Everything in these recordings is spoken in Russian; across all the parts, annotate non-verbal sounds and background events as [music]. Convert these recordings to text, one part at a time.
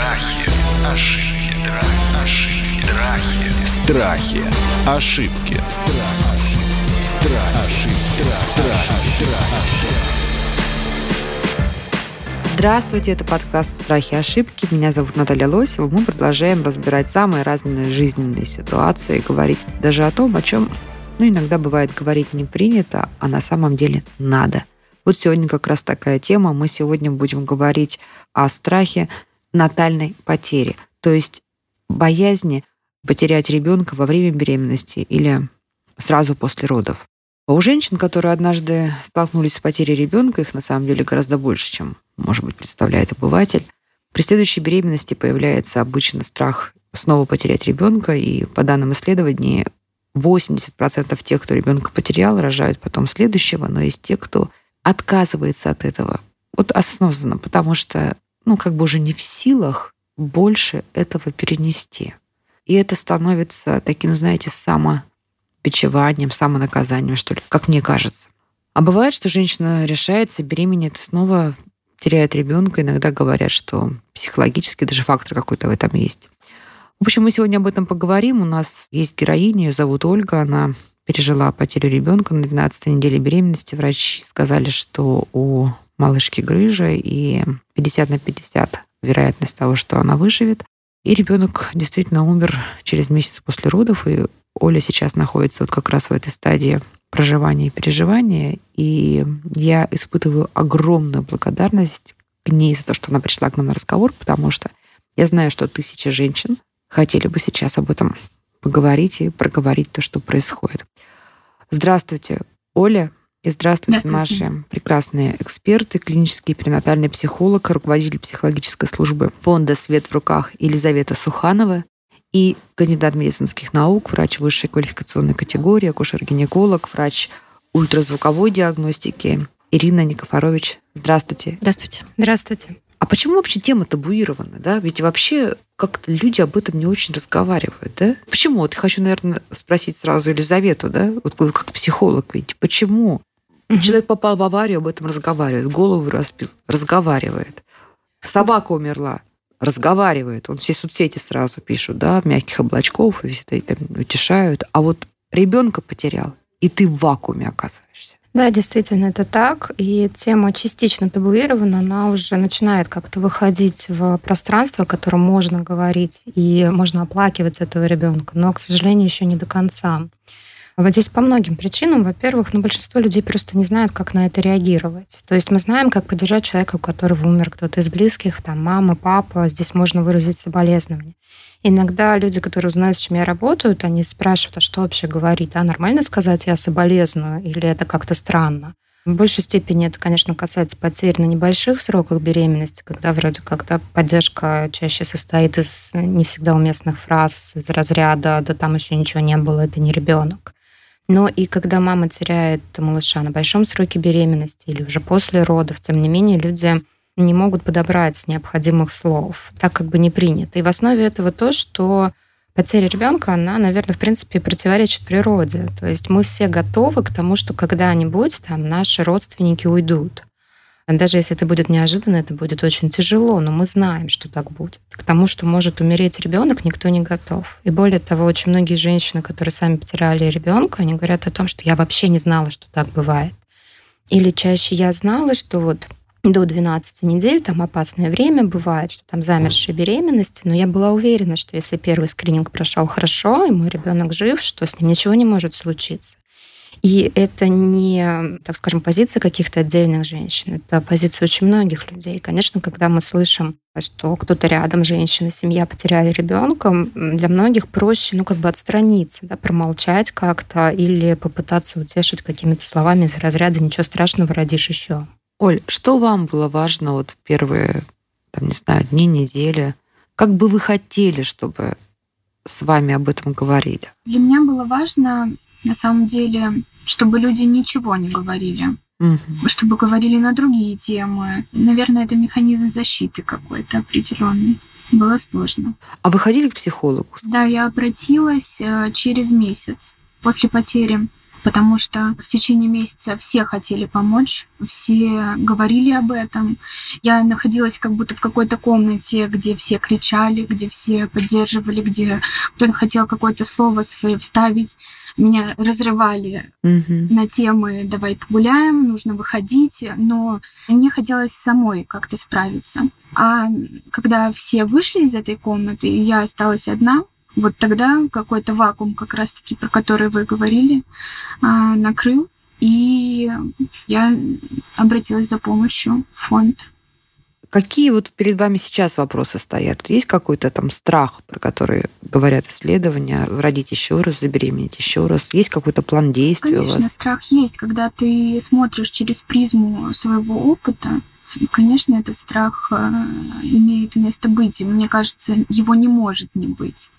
Страхи, ошибки, ошибки, страхи, ошибки, ошибки. Здравствуйте, это подкаст «Страхи и ошибки». Меня зовут Наталья Лосева. Мы продолжаем разбирать самые разные жизненные ситуации, говорить даже о том, о чем ну, иногда бывает говорить не принято, а на самом деле надо. Вот сегодня как раз такая тема. Мы сегодня будем говорить о страхе натальной потери, то есть боязни потерять ребенка во время беременности или сразу после родов. А у женщин, которые однажды столкнулись с потерей ребенка, их на самом деле гораздо больше, чем, может быть, представляет обыватель. При следующей беременности появляется обычно страх снова потерять ребенка, и по данным исследований 80% тех, кто ребенка потерял, рожают потом следующего, но есть те, кто отказывается от этого. Вот осознанно, потому что, ну, как бы уже не в силах больше этого перенести. И это становится таким, знаете, самопечеванием, самонаказанием, что ли, как мне кажется. А бывает, что женщина решается, беременеет снова теряет ребенка. Иногда говорят, что психологически даже фактор какой-то в этом есть. В общем, мы сегодня об этом поговорим. У нас есть героиня, ее зовут Ольга. Она пережила потерю ребенка на 12 неделе беременности. Врачи сказали, что у малышки грыжа и 50 на 50 вероятность того, что она выживет. И ребенок действительно умер через месяц после родов, и Оля сейчас находится вот как раз в этой стадии проживания и переживания, и я испытываю огромную благодарность к ней за то, что она пришла к нам на разговор, потому что я знаю, что тысячи женщин хотели бы сейчас об этом поговорить и проговорить то, что происходит. Здравствуйте, Оля. И здравствуйте, здравствуйте, наши прекрасные эксперты, клинический перинатальный психолог, руководитель психологической службы фонда «Свет в руках» Елизавета Суханова и кандидат медицинских наук, врач высшей квалификационной категории, акушер-гинеколог, врач ультразвуковой диагностики Ирина Никофорович. Здравствуйте. Здравствуйте. Здравствуйте. А почему вообще тема табуирована, да? Ведь вообще как-то люди об этом не очень разговаривают, да? Почему? Вот хочу, наверное, спросить сразу Елизавету, да? Вот как психолог ведь, почему? Угу. Человек попал в аварию, об этом разговаривает, голову разбил, разговаривает. Собака умерла, разговаривает. Он все соцсети сразу пишут, да, мягких облачков, и все это утешают. А вот ребенка потерял, и ты в вакууме оказываешься. Да, действительно, это так. И тема частично табуирована, она уже начинает как-то выходить в пространство, о котором можно говорить, и можно оплакивать этого ребенка, но, к сожалению, еще не до конца. Вот здесь по многим причинам. Во-первых, ну, большинство людей просто не знают, как на это реагировать. То есть мы знаем, как поддержать человека, у которого умер кто-то из близких, там, мама, папа. Здесь можно выразить соболезнования. Иногда люди, которые узнают, с чем я работаю, они спрашивают, а что вообще говорить? Да, нормально сказать «я соболезную» или это как-то странно? В большей степени это, конечно, касается потерь на небольших сроках беременности, когда вроде когда поддержка чаще состоит из не всегда уместных фраз из разряда «да там еще ничего не было, это не ребенок». Но и когда мама теряет малыша на большом сроке беременности или уже после родов, тем не менее люди не могут подобрать необходимых слов, так как бы не принято. И в основе этого то, что потеря ребенка, она, наверное, в принципе противоречит природе. То есть мы все готовы к тому, что когда-нибудь там наши родственники уйдут. Даже если это будет неожиданно, это будет очень тяжело, но мы знаем, что так будет. К тому, что может умереть ребенок, никто не готов. И более того, очень многие женщины, которые сами потеряли ребенка, они говорят о том, что я вообще не знала, что так бывает. Или чаще я знала, что вот до 12 недель, там опасное время бывает, что там замершие беременности, но я была уверена, что если первый скрининг прошел хорошо, и мой ребенок жив, что с ним ничего не может случиться. И это не, так скажем, позиция каких-то отдельных женщин, это позиция очень многих людей. И, конечно, когда мы слышим, что кто-то рядом, женщина, семья потеряли ребенка, для многих проще, ну, как бы отстраниться, да, промолчать как-то или попытаться утешить какими-то словами из разряда «ничего страшного, родишь еще». Оль, что вам было важно вот в первые, там, не знаю, дни, недели? Как бы вы хотели, чтобы с вами об этом говорили? Для меня было важно, на самом деле, чтобы люди ничего не говорили. Угу. Чтобы говорили на другие темы. Наверное, это механизм защиты какой-то определенный. Было сложно. А вы ходили к психологу? Да, я обратилась э, через месяц после потери потому что в течение месяца все хотели помочь, все говорили об этом. Я находилась как будто в какой-то комнате, где все кричали, где все поддерживали, где кто-то хотел какое-то слово свое вставить. Меня разрывали угу. на темы «давай погуляем», «нужно выходить», но мне хотелось самой как-то справиться. А когда все вышли из этой комнаты, и я осталась одна, вот тогда какой-то вакуум, как раз-таки, про который вы говорили, а, накрыл, и я обратилась за помощью в фонд. Какие вот перед вами сейчас вопросы стоят? Есть какой-то там страх, про который говорят исследования, родить еще раз, забеременеть еще раз? Есть какой-то план действий Конечно, у вас? страх есть. Когда ты смотришь через призму своего опыта, конечно, этот страх э, имеет место быть. И мне кажется, его не может не быть.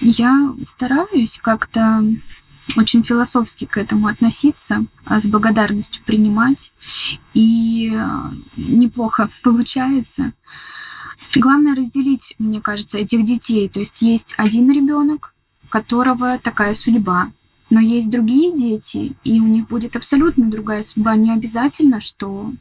Я стараюсь как-то очень философски к этому относиться, а с благодарностью принимать. И э, неплохо получается. Главное разделить, мне кажется, этих детей. То есть есть один ребенок, которого такая судьба. Но есть другие дети, и у них будет абсолютно другая судьба. Не обязательно, что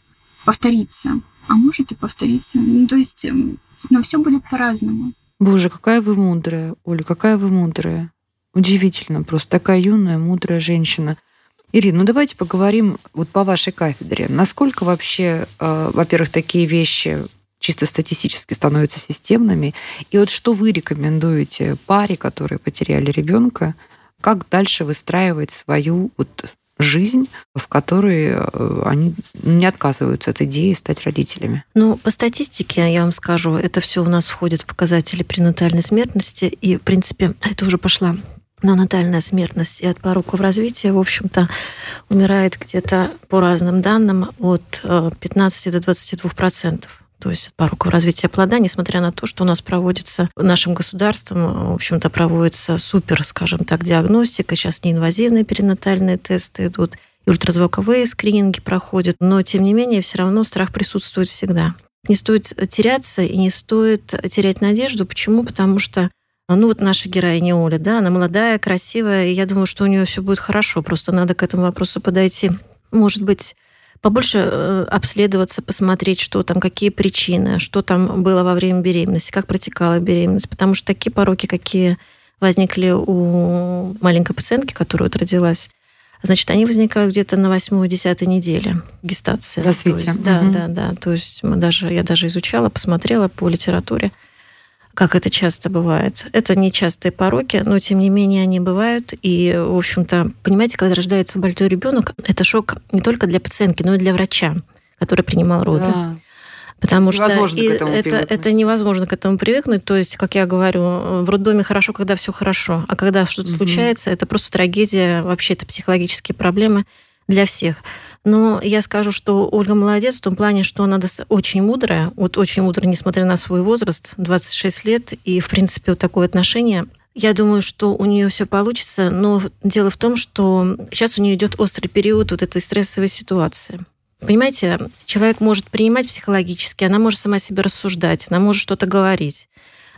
повторится. А может и повториться. Ну, то есть, эм, но все будет по-разному. Боже, какая вы мудрая, Оля, какая вы мудрая. Удивительно, просто такая юная, мудрая женщина. Ирина, ну давайте поговорим вот по вашей кафедре. Насколько вообще, э, во-первых, такие вещи чисто статистически становятся системными? И вот что вы рекомендуете паре, которые потеряли ребенка, как дальше выстраивать свою вот жизнь, в которой э, они не отказываются от идеи стать родителями? Ну, по статистике, я вам скажу, это все у нас входит в показатели пренатальной смертности, и, в принципе, это уже пошла неонатальная смертность и от пороков развития, в общем-то, умирает где-то, по разным данным, от 15 э, до 22 процентов то есть от пороков развития плода, несмотря на то, что у нас проводится нашим государством, в общем-то, проводится супер, скажем так, диагностика, сейчас неинвазивные перинатальные тесты идут, и ультразвуковые скрининги проходят, но, тем не менее, все равно страх присутствует всегда. Не стоит теряться и не стоит терять надежду. Почему? Потому что ну вот наша героиня Оля, да, она молодая, красивая, и я думаю, что у нее все будет хорошо. Просто надо к этому вопросу подойти, может быть, побольше э, обследоваться, посмотреть, что там, какие причины, что там было во время беременности, как протекала беременность. Потому что такие пороки, какие возникли у маленькой пациентки, которая вот родилась, значит, они возникают где-то на восьмой-десятой неделе гестации. Развитие. Есть, да, угу. да, да. То есть мы даже, я даже изучала, посмотрела по литературе как это часто бывает. Это не частые пороки, но тем не менее они бывают. И, в общем-то, понимаете, когда рождается большой ребенок, это шок не только для пациентки, но и для врача, который принимал роды. Да. Потому что это, это, это невозможно к этому привыкнуть. То есть, как я говорю, в роддоме хорошо, когда все хорошо. А когда что-то угу. случается, это просто трагедия, вообще это психологические проблемы для всех. Но я скажу, что Ольга молодец в том плане, что она очень мудрая, вот очень мудрая, несмотря на свой возраст, 26 лет, и, в принципе, вот такое отношение. Я думаю, что у нее все получится, но дело в том, что сейчас у нее идет острый период вот этой стрессовой ситуации. Понимаете, человек может принимать психологически, она может сама себе рассуждать, она может что-то говорить.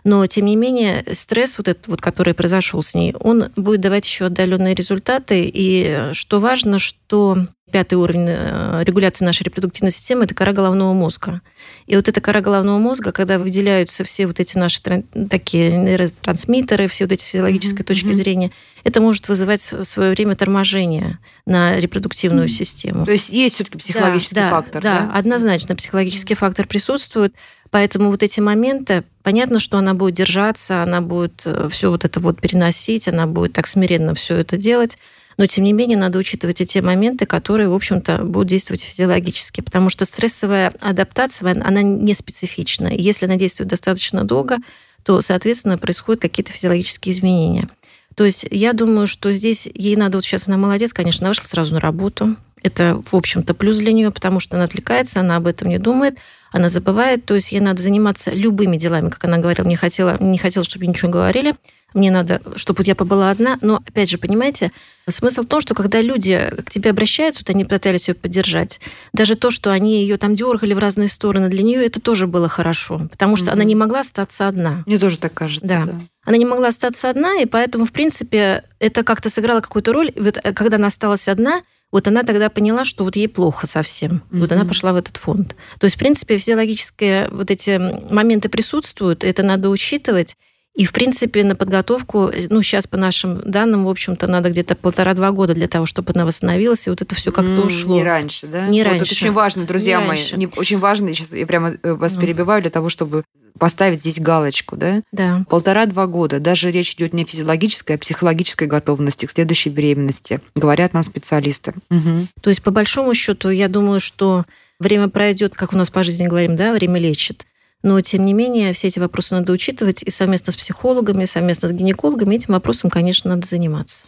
Но, тем не менее, стресс, вот этот вот, который произошел с ней, он будет давать еще отдаленные результаты. И что важно, что пятый уровень э, регуляции нашей репродуктивной системы – это кора головного мозга. И вот эта кора головного мозга, когда выделяются все вот эти наши такие нейротрансмиттеры, все вот эти физиологической mm-hmm. точки зрения, это может вызывать в свое время торможение на репродуктивную mm-hmm. систему. То есть есть все-таки психологический да, фактор, да? Да, однозначно психологический фактор присутствует. Поэтому вот эти моменты, понятно, что она будет держаться, она будет э, все вот это вот переносить, она будет так смиренно все это делать но тем не менее надо учитывать и те моменты, которые, в общем-то, будут действовать физиологически, потому что стрессовая адаптация, она не специфична. Если она действует достаточно долго, то, соответственно, происходят какие-то физиологические изменения. То есть я думаю, что здесь ей надо, вот сейчас она молодец, конечно, вышла сразу на работу, Это, в общем-то, плюс для нее, потому что она отвлекается, она об этом не думает, она забывает. То есть ей надо заниматься любыми делами, как она говорила. Не хотела, не хотела чтобы ничего говорили мне надо, чтобы я побыла одна. Но, опять же, понимаете, смысл в том, что когда люди к тебе обращаются, вот они пытались ее поддержать, даже то, что они ее там дергали в разные стороны, для нее это тоже было хорошо, потому что mm-hmm. она не могла остаться одна. Мне тоже так кажется, да. да. Она не могла остаться одна, и поэтому, в принципе, это как-то сыграло какую-то роль. Вот э, когда она осталась одна, вот она тогда поняла, что вот ей плохо совсем. Mm-hmm. Вот она пошла в этот фонд. То есть, в принципе, все логические вот эти моменты присутствуют, это надо учитывать. И, в принципе, на подготовку, э, ну, сейчас по нашим данным, в общем-то, надо где-то полтора-два года для того, чтобы она восстановилась, и вот это все как-то mm, ушло. Не раньше, да? Не вот раньше. Это очень важно, друзья не мои. Раньше. Не, очень важно, сейчас я прямо э, вас mm. перебиваю для того, чтобы поставить здесь галочку, да? Да. Полтора-два года. Даже речь идет не о физиологической, а о психологической готовности к следующей беременности, говорят нам специалисты. Угу. То есть, по большому счету, я думаю, что время пройдет, как у нас по жизни говорим, да, время лечит. Но, тем не менее, все эти вопросы надо учитывать, и совместно с психологами, совместно с гинекологами этим вопросом, конечно, надо заниматься.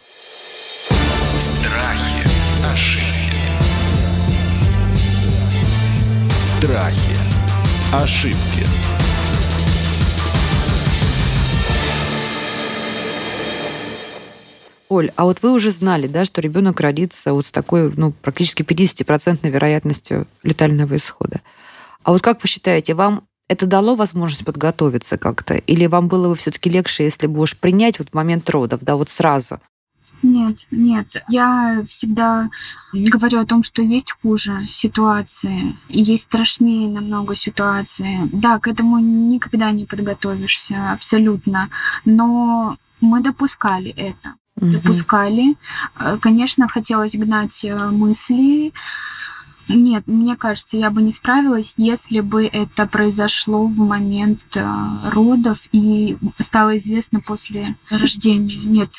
Страхи, ошибки. Страхи, ошибки. Оль, а вот вы уже знали, да, что ребенок родится вот с такой, ну, практически 50% вероятностью летального исхода. А вот как вы считаете, вам это дало возможность подготовиться как-то? Или вам было бы все-таки легче, если бы уж принять вот момент родов, да, вот сразу? Нет, нет. Я всегда говорю о том, что есть хуже ситуации, есть страшнее намного ситуации. Да, к этому никогда не подготовишься, абсолютно. Но мы допускали это. Угу. Допускали. Э, конечно, хотелось гнать э, мысли, нет, мне кажется, я бы не справилась, если бы это произошло в момент э, родов и стало известно после рождения. Нет.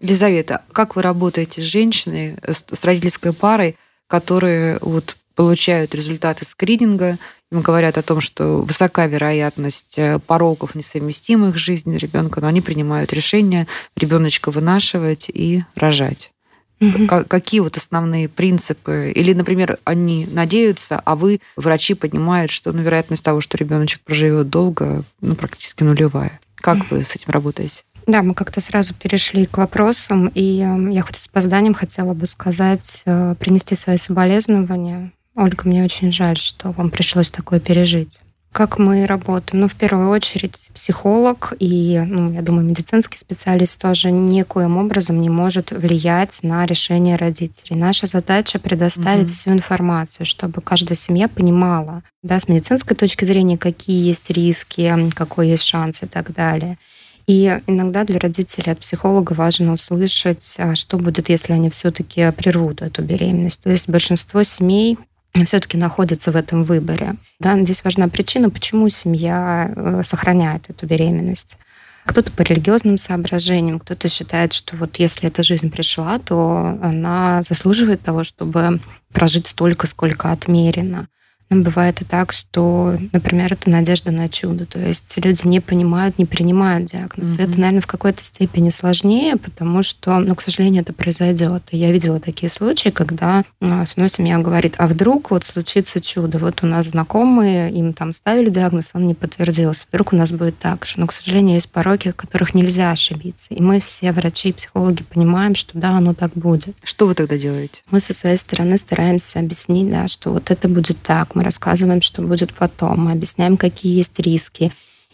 Елизавета, как вы работаете с женщиной, с, с родительской парой, которые вот получают результаты скрининга, им говорят о том, что высока вероятность э, пороков, несовместимых с жизнью ребенка, но они принимают решение ребеночка вынашивать и рожать. Угу. Какие вот основные принципы? Или, например, они надеются, а вы, врачи, понимают, что ну, вероятность того, что ребеночек проживет долго, ну, практически нулевая. Как вы с этим работаете? Да, мы как-то сразу перешли к вопросам, и эм, я хоть с опозданием хотела бы сказать, э, принести свои соболезнования. Ольга, мне очень жаль, что вам пришлось такое пережить. Как мы работаем? Ну, в первую очередь, психолог и, ну, я думаю, медицинский специалист тоже никоим образом не может влиять на решение родителей. Наша задача предоставить угу. всю информацию, чтобы каждая семья понимала, да, с медицинской точки зрения, какие есть риски, какой есть шанс и так далее. И иногда для родителей от психолога важно услышать, а что будет, если они все-таки прервут эту беременность. То есть большинство семей все-таки находится в этом выборе. Да, здесь важна причина, почему семья э, сохраняет эту беременность. Кто-то по религиозным соображениям, кто-то считает, что вот если эта жизнь пришла, то она заслуживает того, чтобы прожить столько, сколько отмерено. Но бывает и так, что, например, это надежда на чудо. То есть люди не понимают, не принимают диагноз. Mm-hmm. Это, наверное, в какой-то степени сложнее, потому что, ну, к сожалению, это произойдет. И я видела такие случаи, когда ну, с одной семья говорит, а вдруг вот случится чудо. Вот у нас знакомые, им там ставили диагноз, он не подтвердился. Вдруг у нас будет так же. Но, к сожалению, есть пороки, в которых нельзя ошибиться. И мы все, врачи и психологи, понимаем, что да, оно так будет. Что вы тогда делаете? Мы со своей стороны стараемся объяснить, да, что вот это будет так мы рассказываем, что будет потом, мы объясняем, какие есть риски.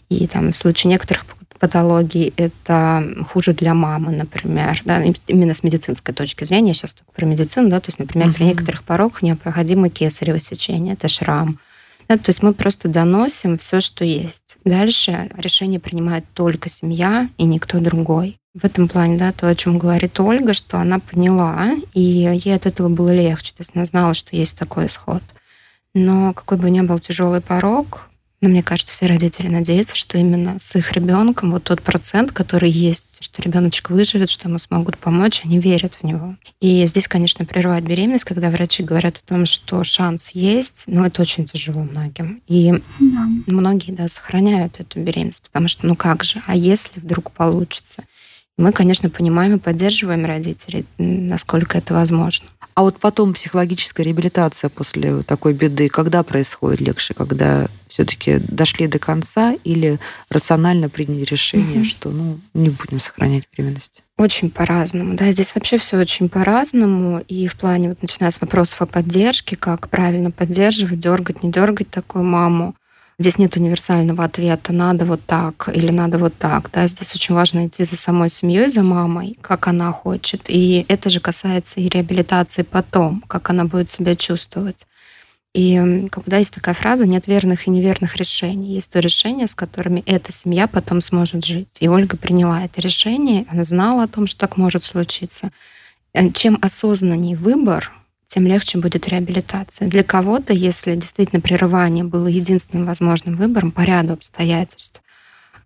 И там в случае некоторых патологий это хуже для мамы, например, да, именно с медицинской точки зрения, я сейчас только про медицину, да, то есть, например, uh-huh. при некоторых пороках необходимо кесарево сечение, это шрам. Да, то есть мы просто доносим все, что есть. Дальше решение принимает только семья и никто другой. В этом плане, да, то, о чем говорит Ольга, что она поняла, и ей от этого было легче. То есть она знала, что есть такой исход. Но какой бы ни был тяжелый порог, но мне кажется, все родители надеются, что именно с их ребенком вот тот процент, который есть, что ребеночек выживет, что ему смогут помочь, они верят в него. И здесь, конечно, прерывает беременность, когда врачи говорят о том, что шанс есть, но это очень тяжело многим. И да. многие, да, сохраняют эту беременность, потому что, ну как же, а если вдруг получится? Мы, конечно, понимаем и поддерживаем родителей, насколько это возможно. А вот потом психологическая реабилитация после такой беды, когда происходит легче, когда все-таки дошли до конца или рационально приняли решение, угу. что ну не будем сохранять беременность? Очень по-разному. Да, здесь вообще все очень по-разному. И в плане, вот начиная с вопросов о поддержке, как правильно поддерживать, дергать, не дергать такую маму. Здесь нет универсального ответа, надо вот так или надо вот так. Да? Здесь очень важно идти за самой семьей, за мамой, как она хочет. И это же касается и реабилитации потом, как она будет себя чувствовать. И когда есть такая фраза «нет верных и неверных решений», есть то решение, с которыми эта семья потом сможет жить. И Ольга приняла это решение, она знала о том, что так может случиться. Э, чем осознаннее выбор, тем легче будет реабилитация. Для кого-то, если действительно прерывание было единственным возможным выбором по ряду обстоятельств,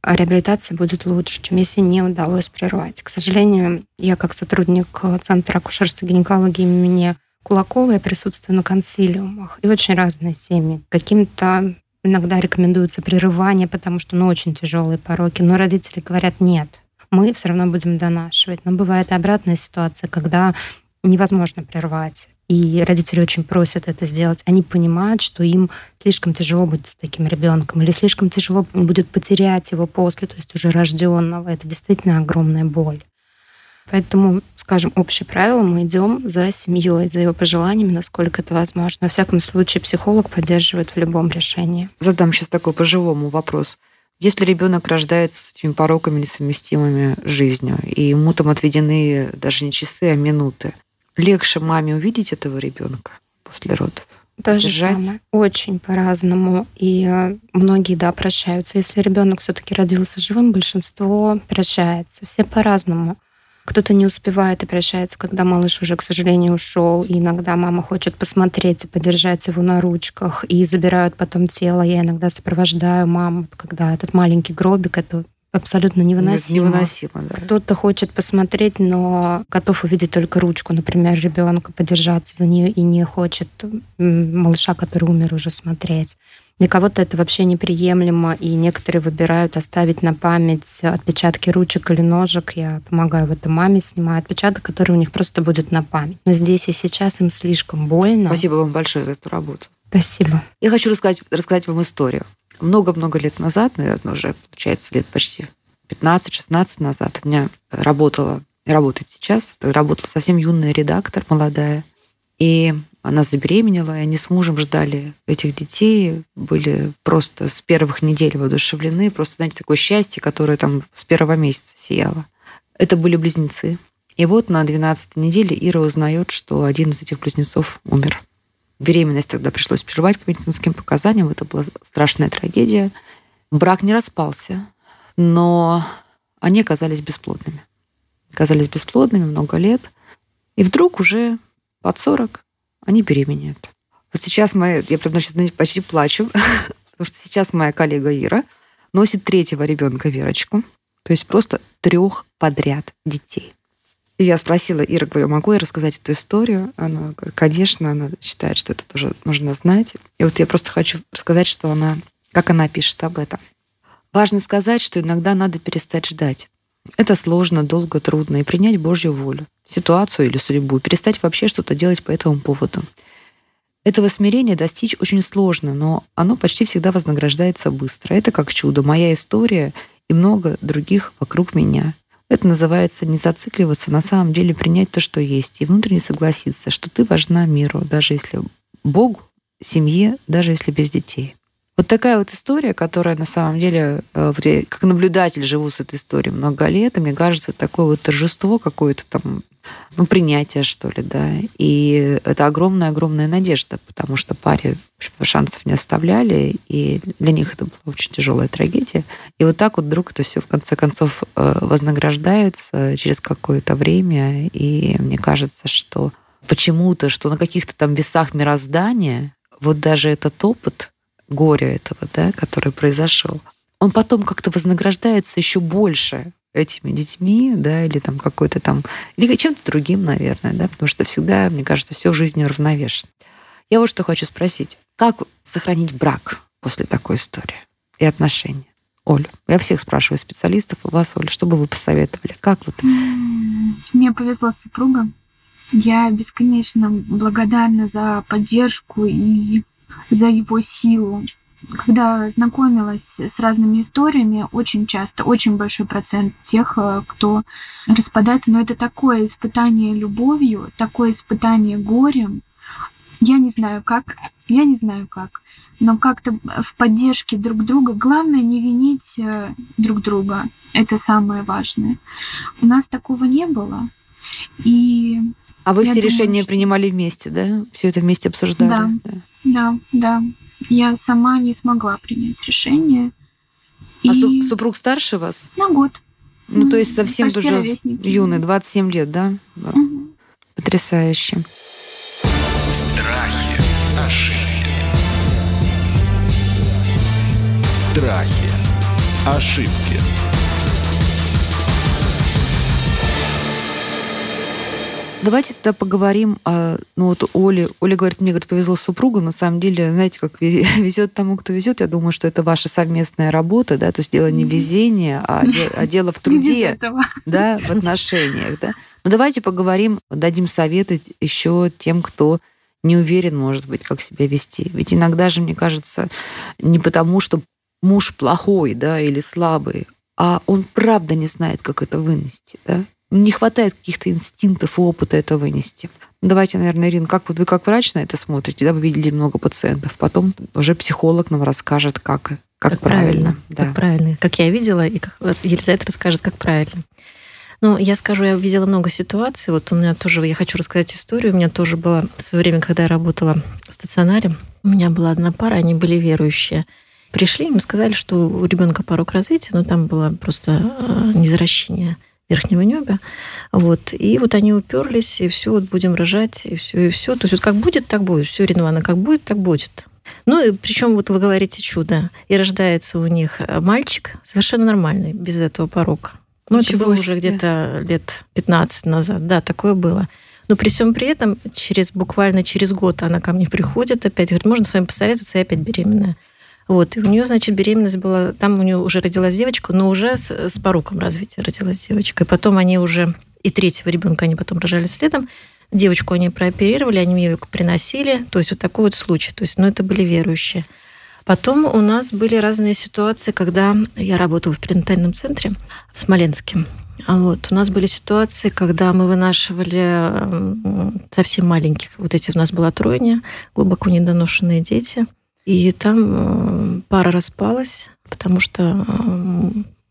а реабилитация будет лучше, чем если не удалось прервать. К сожалению, я как сотрудник Центра акушерства и гинекологии имени Кулакова я присутствую на консилиумах. И очень разные семьи. Каким-то иногда рекомендуется прерывание, потому что ну, очень тяжелые пороки. Но родители говорят, нет, мы все равно будем донашивать. Но бывает и обратная ситуация, когда невозможно прервать. И родители очень просят это сделать. Они понимают, что им слишком тяжело будет с таким ребенком, или слишком тяжело будет потерять его после, то есть уже рожденного. Это действительно огромная боль. Поэтому, скажем, общее правило, мы идем за семьей, за его пожеланиями, насколько это возможно. Во всяком случае, психолог поддерживает в любом решении. Задам сейчас такой по-живому вопрос. Если ребенок рождается с этими пороками несовместимыми с жизнью, и ему там отведены даже не часы, а минуты, легче маме увидеть этого ребенка после родов? То же самое. Очень по-разному. И э, многие, да, прощаются. Если ребенок все-таки родился живым, большинство прощается. Все по-разному. Кто-то не успевает и прощается, когда малыш уже, к сожалению, ушел. И иногда мама хочет посмотреть и подержать его на ручках. И забирают потом тело. Я иногда сопровождаю маму, когда этот маленький гробик, это абсолютно невыносимо. Невыносимо, да. Кто-то хочет посмотреть, но готов увидеть только ручку, например, ребенка, подержаться за нее и не хочет малыша, который умер, уже смотреть. Для кого-то это вообще неприемлемо, и некоторые выбирают оставить на память отпечатки ручек или ножек. Я помогаю в этом маме, снимаю отпечаток, который у них просто будет на память. Но здесь и сейчас им слишком больно. Спасибо вам большое за эту работу. Спасибо. Я хочу рассказать, рассказать вам историю. Много-много лет назад, наверное, уже, получается, лет почти 15-16 назад, у меня работала, работает сейчас, работала совсем юная редактор, молодая, и она забеременела, и они с мужем ждали этих детей, были просто с первых недель воодушевлены, просто, знаете, такое счастье, которое там с первого месяца сияло. Это были близнецы. И вот на 12 неделе Ира узнает, что один из этих близнецов умер. Беременность тогда пришлось прервать по медицинским показаниям. Это была страшная трагедия. Брак не распался, но они оказались бесплодными. Оказались бесплодными много лет. И вдруг уже под 40 они беременеют. Вот сейчас моя, я прям сейчас почти плачу, [laughs] потому что сейчас моя коллега Ира носит третьего ребенка Верочку, то есть просто трех подряд детей. И я спросила Ира, говорю, могу я рассказать эту историю? Она говорит, конечно, она считает, что это тоже нужно знать. И вот я просто хочу рассказать, что она, как она пишет об этом. Важно сказать, что иногда надо перестать ждать. Это сложно, долго, трудно, и принять Божью волю, ситуацию или судьбу, перестать вообще что-то делать по этому поводу. Этого смирения достичь очень сложно, но оно почти всегда вознаграждается быстро. Это как чудо. Моя история и много других вокруг меня. Это называется не зацикливаться, на самом деле принять то, что есть, и внутренне согласиться, что ты важна миру, даже если Богу, семье, даже если без детей. Вот такая вот история, которая на самом деле, э, как наблюдатель живу с этой историей много лет, и мне кажется, такое вот торжество какое-то там, ну, принятие, что ли, да. И это огромная-огромная надежда, потому что паре шансов не оставляли, и для них это была очень тяжелая трагедия. И вот так вот вдруг это все в конце концов э, вознаграждается через какое-то время, и мне кажется, что почему-то, что на каких-то там весах мироздания вот даже этот опыт горя этого, да, который произошел, он потом как-то вознаграждается еще больше этими детьми, да, или там какой-то там, или чем-то другим, наверное, да, потому что всегда, мне кажется, все в жизни равновешено. Я вот что хочу спросить. Как сохранить брак после такой истории и отношения? Оль, я всех спрашиваю специалистов, у вас, Оль, что бы вы посоветовали? Как вот? Мне повезло с супругом. Я бесконечно благодарна за поддержку и за его силу. Когда знакомилась с разными историями, очень часто, очень большой процент тех, э, кто распадается, но это такое испытание любовью, такое испытание горем. Я не знаю как, я не знаю как, но как-то в поддержке друг друга. Главное не винить э, друг друга. Это самое важное. У нас такого не было. И а вы все думаю, решения что... принимали вместе, да? Все это вместе обсуждали? Да, да, да. Я сама не смогла принять решение. А и... супруг старше вас? На год. Ну, то есть совсем тоже ровесники. юный, 27 лет, да? да. Угу. Потрясающе. Страхи, ошибки. Страхи, ошибки. Давайте тогда поговорим о, ну вот Оле. Оля говорит, мне говорит, повезло с супругом. На самом деле, знаете, как [laughs] везет тому, кто везет. Я думаю, что это ваша совместная работа, да, то есть дело не везение, а, а [laughs] дело в труде, [laughs] да, в отношениях, да. Но давайте поговорим, дадим советы еще тем, кто не уверен, может быть, как себя вести. Ведь иногда же, мне кажется, не потому, что муж плохой, да, или слабый, а он правда не знает, как это вынести, да. Не хватает каких-то инстинктов и опыта это вынести. Ну, давайте, наверное, Ирина, как вот вы как врач на это смотрите, да, вы видели много пациентов, потом уже психолог нам расскажет, как, как, как правильно. правильно да. Как правильно. Как я видела, и как Елизавета расскажет, как правильно. Ну, я скажу, я видела много ситуаций. Вот у меня тоже, я хочу рассказать историю. У меня тоже было в свое время, когда я работала в стационаре, у меня была одна пара, они были верующие. Пришли, им сказали, что у ребенка порог развития, но там было просто э, незаращение верхнего неба. Вот. И вот они уперлись, и все, вот будем рожать, и все, и все. То есть вот как будет, так будет. Все, Ринвана, как будет, так будет. Ну, и причем вот вы говорите чудо. И рождается у них мальчик совершенно нормальный, без этого порока. Ну, это было уже где-то лет 15 назад. Да, такое было. Но при всем при этом, через, буквально через год она ко мне приходит опять, говорит, можно с вами посоветоваться, я опять беременная. Вот, и у нее, значит, беременность была, там у нее уже родилась девочка, но уже с, с пороком развития родилась девочка. И потом они уже, и третьего ребенка они потом рожали следом. Девочку они прооперировали, они ее приносили. То есть вот такой вот случай. То есть, ну, это были верующие. Потом у нас были разные ситуации, когда я работала в перинатальном центре в Смоленске. А вот у нас были ситуации, когда мы вынашивали совсем маленьких. Вот эти у нас была тройня, глубоко недоношенные дети – и там э, пара распалась, потому что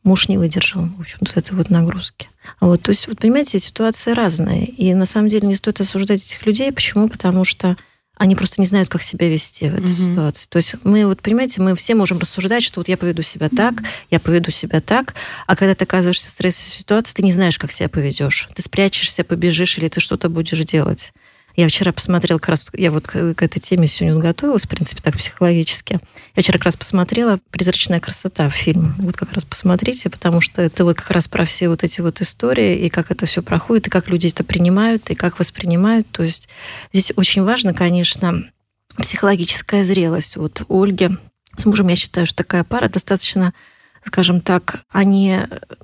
муж не выдержал, в общем, вот этой вот нагрузки. Вот, то есть, вот понимаете, ситуации разные. И на самом деле не стоит осуждать этих людей. Почему? Потому что они просто не знают, как себя вести в этой mm-hmm. ситуации. То есть мы, вот понимаете, мы все можем рассуждать, что вот я поведу себя так, mm-hmm. я поведу себя так, а когда ты оказываешься в стрессовой ситуации, ты не знаешь, как себя поведешь. Ты спрячешься, побежишь или ты что-то будешь делать. Я вчера посмотрела как раз, я вот к, этой теме сегодня готовилась, в принципе, так психологически. Я вчера как раз посмотрела «Призрачная красота» фильм. Вот как раз посмотрите, потому что это вот как раз про все вот эти вот истории, и как это все проходит, и как люди это принимают, и как воспринимают. То есть здесь очень важно, конечно, психологическая зрелость. Вот у Ольги с мужем, я считаю, что такая пара достаточно скажем так, они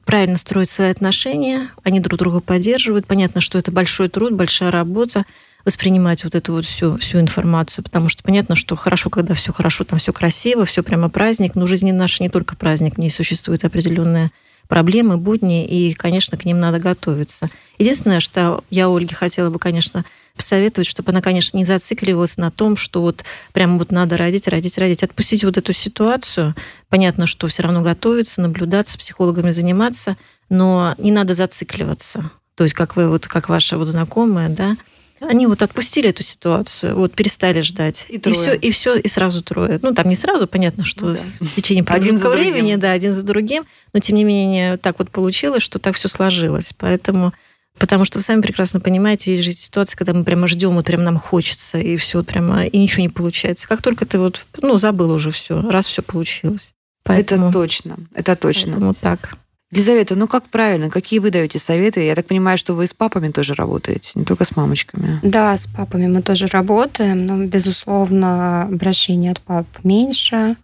правильно строят свои отношения, они друг друга поддерживают. Понятно, что это большой труд, большая работа, воспринимать вот эту вот всю, всю информацию, потому что понятно, что хорошо, когда все хорошо, там все красиво, все прямо праздник, но жизнь наша не только праздник, в ней существуют определенные проблемы, будни, и, конечно, к ним надо готовиться. Единственное, что я Ольге хотела бы, конечно, посоветовать, чтобы она, конечно, не зацикливалась на том, что вот прямо вот надо родить, родить, родить. Отпустить вот эту ситуацию. Понятно, что все равно готовиться, наблюдаться, психологами заниматься, но не надо зацикливаться. То есть, как вы, вот, как ваша вот знакомая, да, они вот отпустили эту ситуацию, вот перестали ждать. И, и все, и все, и сразу трое. Ну, там не сразу, понятно, что ну, да. в течение промежутка времени, да, один за другим. Но тем не менее, так вот получилось, что так все сложилось. Поэтому Потому что вы сами прекрасно понимаете, есть же ситуации, когда мы прямо ждем, вот прям нам хочется, и все вот прямо, и ничего не получается. Как только ты вот, ну, забыл уже все, раз все получилось. Поэтому, это точно, это точно. Поэтому так. Елизавета, ну как правильно? Какие вы даете советы? Я так понимаю, что вы с папами тоже работаете, не только с мамочками. Да, с папами мы тоже работаем, но, безусловно, обращений от пап меньше.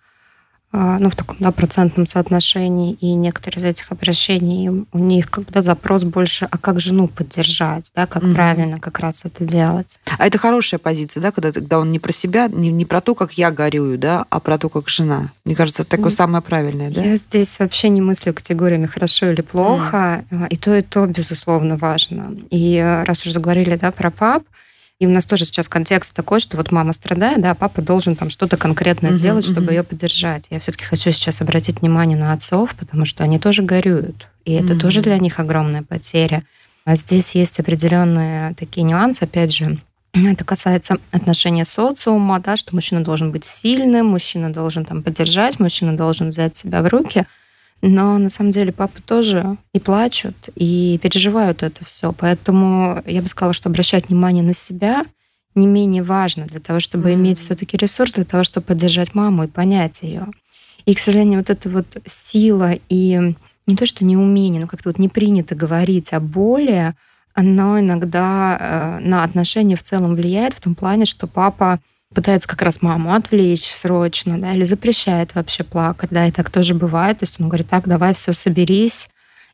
А, ну, в таком да, процентном соотношении, и некоторые из этих обращений, у них когда запрос больше, а как жену поддержать, да, как угу. правильно как раз это делать. А это хорошая позиция, да, когда, когда он не про себя, не, не про то, как я горюю, да, а про то, как жена. Мне кажется, это такое самое правильное, да? Я здесь вообще не мыслю категориями хорошо или плохо, mm. и то, и то, безусловно, важно. И э, раз уже заговорили, да, про пап, и у нас тоже сейчас контекст такой, что вот мама страдает, да, а папа должен там что-то конкретное uh-huh, сделать, чтобы uh-huh. ее поддержать. Я все-таки хочу сейчас обратить внимание на отцов, потому что они тоже горюют. И это uh-huh. тоже для них огромная потеря. А здесь есть определенные такие нюансы, опять же, это касается отношения социума, да, что мужчина должен быть сильным, мужчина должен там поддержать, мужчина должен взять себя в руки. Но на самом деле папы тоже и плачут, и переживают это все. Поэтому я бы сказала, что обращать внимание на себя не менее важно для того, чтобы mm-hmm. иметь все-таки ресурс для того, чтобы поддержать маму и понять ее. И, к сожалению, вот эта вот сила и не то, что неумение, но как-то вот не принято говорить о боли, оно иногда э, на отношения в целом влияет в том плане, что папа пытается как раз маму отвлечь срочно, да, или запрещает вообще плакать, да, и так тоже бывает. То есть он говорит, так, давай, все, соберись.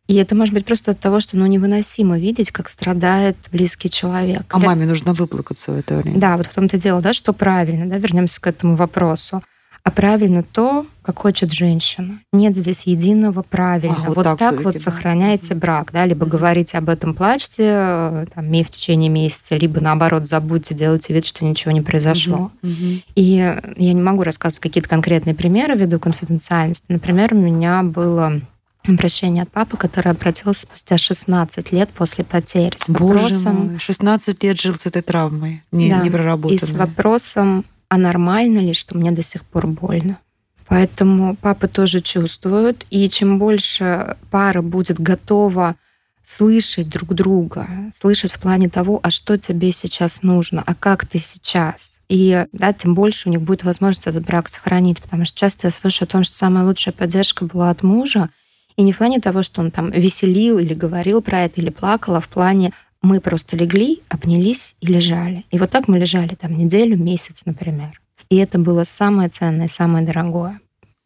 И это может быть просто от того, что ну, невыносимо видеть, как страдает близкий человек. А маме нужно выплакаться в это время. Да, вот в том-то дело, да, что правильно, да, вернемся к этому вопросу а правильно то, как хочет женщина. Нет здесь единого правильного. А, вот, вот так, так вот да. сохраняйте брак, да, либо угу. говорите об этом, плачьте э, там, в течение месяца, либо наоборот забудьте, делайте вид, что ничего не произошло. Угу. И я не могу рассказывать какие-то конкретные примеры ввиду конфиденциальности. Например, у меня было обращение от папы, который обратился спустя 16 лет после потери. С Боже вопросом... мой, 16 лет жил с этой травмой, не, да, не проработанной. И с вопросом а нормально ли, что мне до сих пор больно. Поэтому папы тоже чувствуют, и чем больше пара будет готова слышать друг друга, слышать в плане того, а что тебе сейчас нужно, а как ты сейчас. И да, тем больше у них будет возможность этот брак сохранить, потому что часто я слышу о том, что самая лучшая поддержка была от мужа, и не в плане того, что он там веселил или говорил про это, или плакал, а в плане мы просто легли, обнялись и лежали. И вот так мы лежали там неделю, месяц, например. И это было самое ценное, самое дорогое.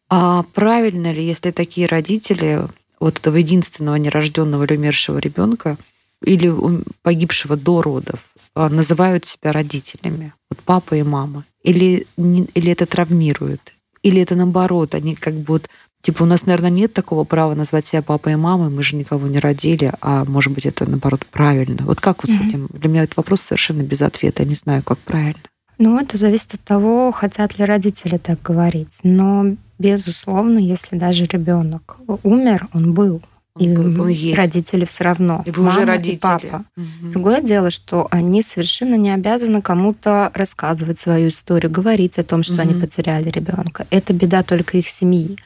А правильно ли, если такие родители вот этого единственного нерожденного или умершего ребенка или погибшего до родов а, называют себя родителями, вот папа и мама, или, или это травмирует, или это наоборот, они как бы вот Типа у нас, наверное, нет такого права назвать себя папой и мамой, мы же никого не родили, а может быть это, наоборот, правильно. Вот как вот mm-hmm. с этим? Для меня этот вопрос совершенно без ответа, я не знаю, как правильно. Ну, это зависит от того, хотят ли родители так говорить. Но, безусловно, если даже ребенок умер, он был. Он и был, он есть. родители все равно. И вы уже родители. И папа. Угу. Другое дело, что они совершенно не обязаны кому-то рассказывать свою историю, говорить о том, что угу. они потеряли ребенка. Это беда только их семьи.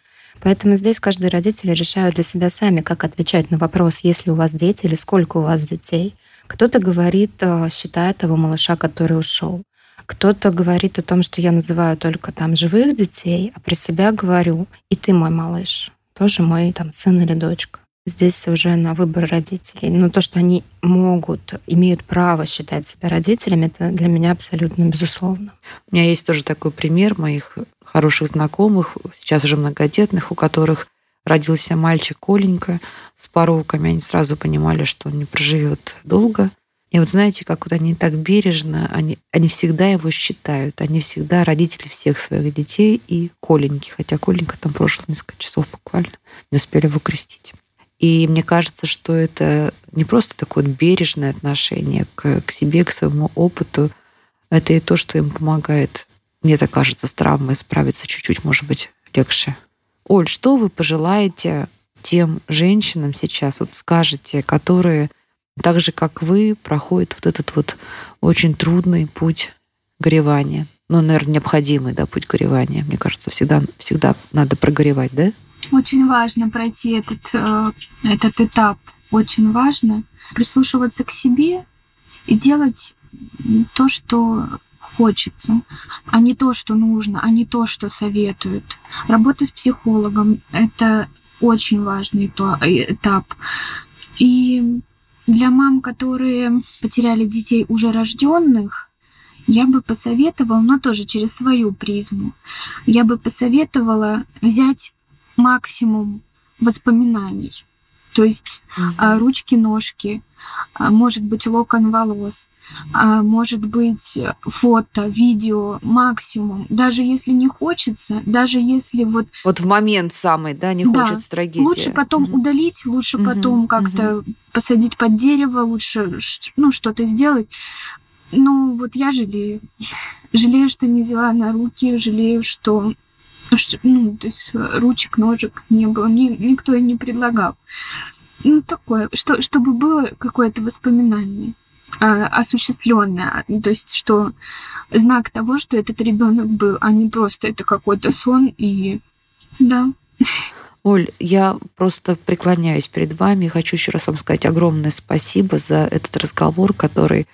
Поэтому здесь каждый родитель решает для себя сами, как отвечать на вопрос, есть ли у вас дети или сколько у вас детей. Кто-то говорит, э, считая того малыша, который ушел. Кто-то говорит о том, что я называю только там живых детей, а при себя говорю, и ты мой малыш, тоже мой там сын или дочка. Здесь уже на выбор родителей. Но то, что они могут, имеют право считать себя родителями, это для меня абсолютно безусловно. У меня есть тоже такой пример моих хороших знакомых, сейчас уже многодетных, у которых родился мальчик Коленька с пороками. Они сразу понимали, что он не проживет долго. И вот знаете, как вот они так бережно, они, они всегда его считают, они всегда родители всех своих детей и Коленьки, хотя Коленька там прожил несколько часов буквально, не успели его крестить. И мне кажется, что это не просто такое бережное отношение к, к себе, к своему опыту, это и то, что им помогает мне так кажется, с травмой справиться чуть-чуть, может быть, легче. Оль, что вы пожелаете тем женщинам сейчас, вот скажете, которые так же, как вы, проходят вот этот вот очень трудный путь горевания? Ну, наверное, необходимый, да, путь горевания. Мне кажется, всегда, всегда надо прогоревать, да? Очень важно пройти этот, э, этот этап. Очень важно прислушиваться к себе и делать то, что хочется, а не то, что нужно, а не то, что советуют. Работа с психологом — это очень важный этап. И для мам, которые потеряли детей уже рожденных, Я бы посоветовала, но тоже через свою призму, я бы посоветовала взять максимум воспоминаний. То есть mm-hmm. ручки, ножки, а, может быть локон волос, а, может быть фото, видео, максимум. Даже если не хочется, даже если вот... Вот в момент самый, да, не да, хочется трагедии. Лучше потом угу. удалить, лучше угу. потом как-то угу. посадить под дерево, лучше ну, что-то сделать. Ну, вот я жалею. [laughs] Жалею, что не взяла на руки, жалею, что, ну, то есть ручек, ножек не было, ни, никто и не предлагал. Ну, такое, что, чтобы было какое-то воспоминание э, осуществленное, то есть что знак того, что этот ребенок был, а не просто это какой-то сон и да. Оль, я просто преклоняюсь перед вами. И хочу еще раз вам сказать огромное спасибо за этот разговор, который,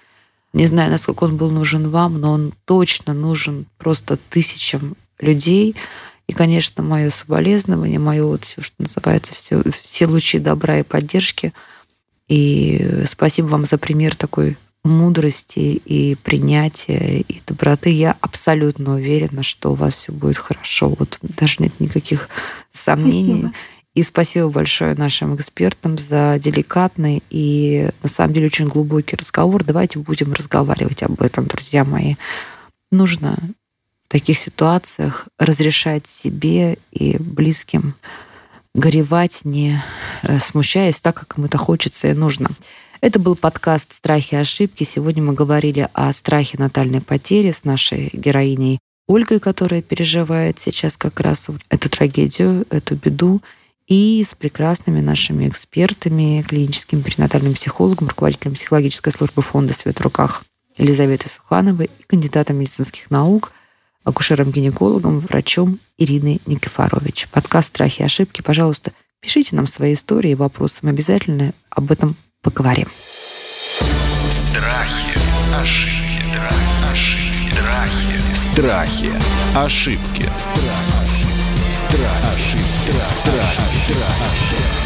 не знаю, насколько он был нужен вам, но он точно нужен просто тысячам людей. И, конечно, мое соболезнование, мое вот все, что называется, все, все лучи добра и поддержки. И спасибо вам за пример такой мудрости и принятия и доброты. Я абсолютно уверена, что у вас все будет хорошо. Вот даже нет никаких сомнений. Спасибо. И спасибо большое нашим экспертам за деликатный и на самом деле очень глубокий разговор. Давайте будем разговаривать об этом, друзья мои. Нужно в таких ситуациях разрешать себе и близким горевать, не э, смущаясь так, как им это хочется и нужно. Это был подкаст «Страхи и ошибки». Сегодня мы говорили о страхе натальной потери с нашей героиней Ольгой, которая переживает сейчас как раз эту трагедию, эту беду, и с прекрасными нашими экспертами, клиническим перинатальным психологом, руководителем психологической службы фонда «Свет в руках» Елизаветой Сухановой и кандидатом медицинских наук – акушером-гинекологом, врачом Ириной Никифорович. Подкаст «Страхи и ошибки». Пожалуйста, пишите нам свои истории и вопросы. Мы обязательно об этом поговорим. Страхи, ошибки, ошибки, страхи. Страхи, ошибки. Страхи, ошибки, страхи, страхи.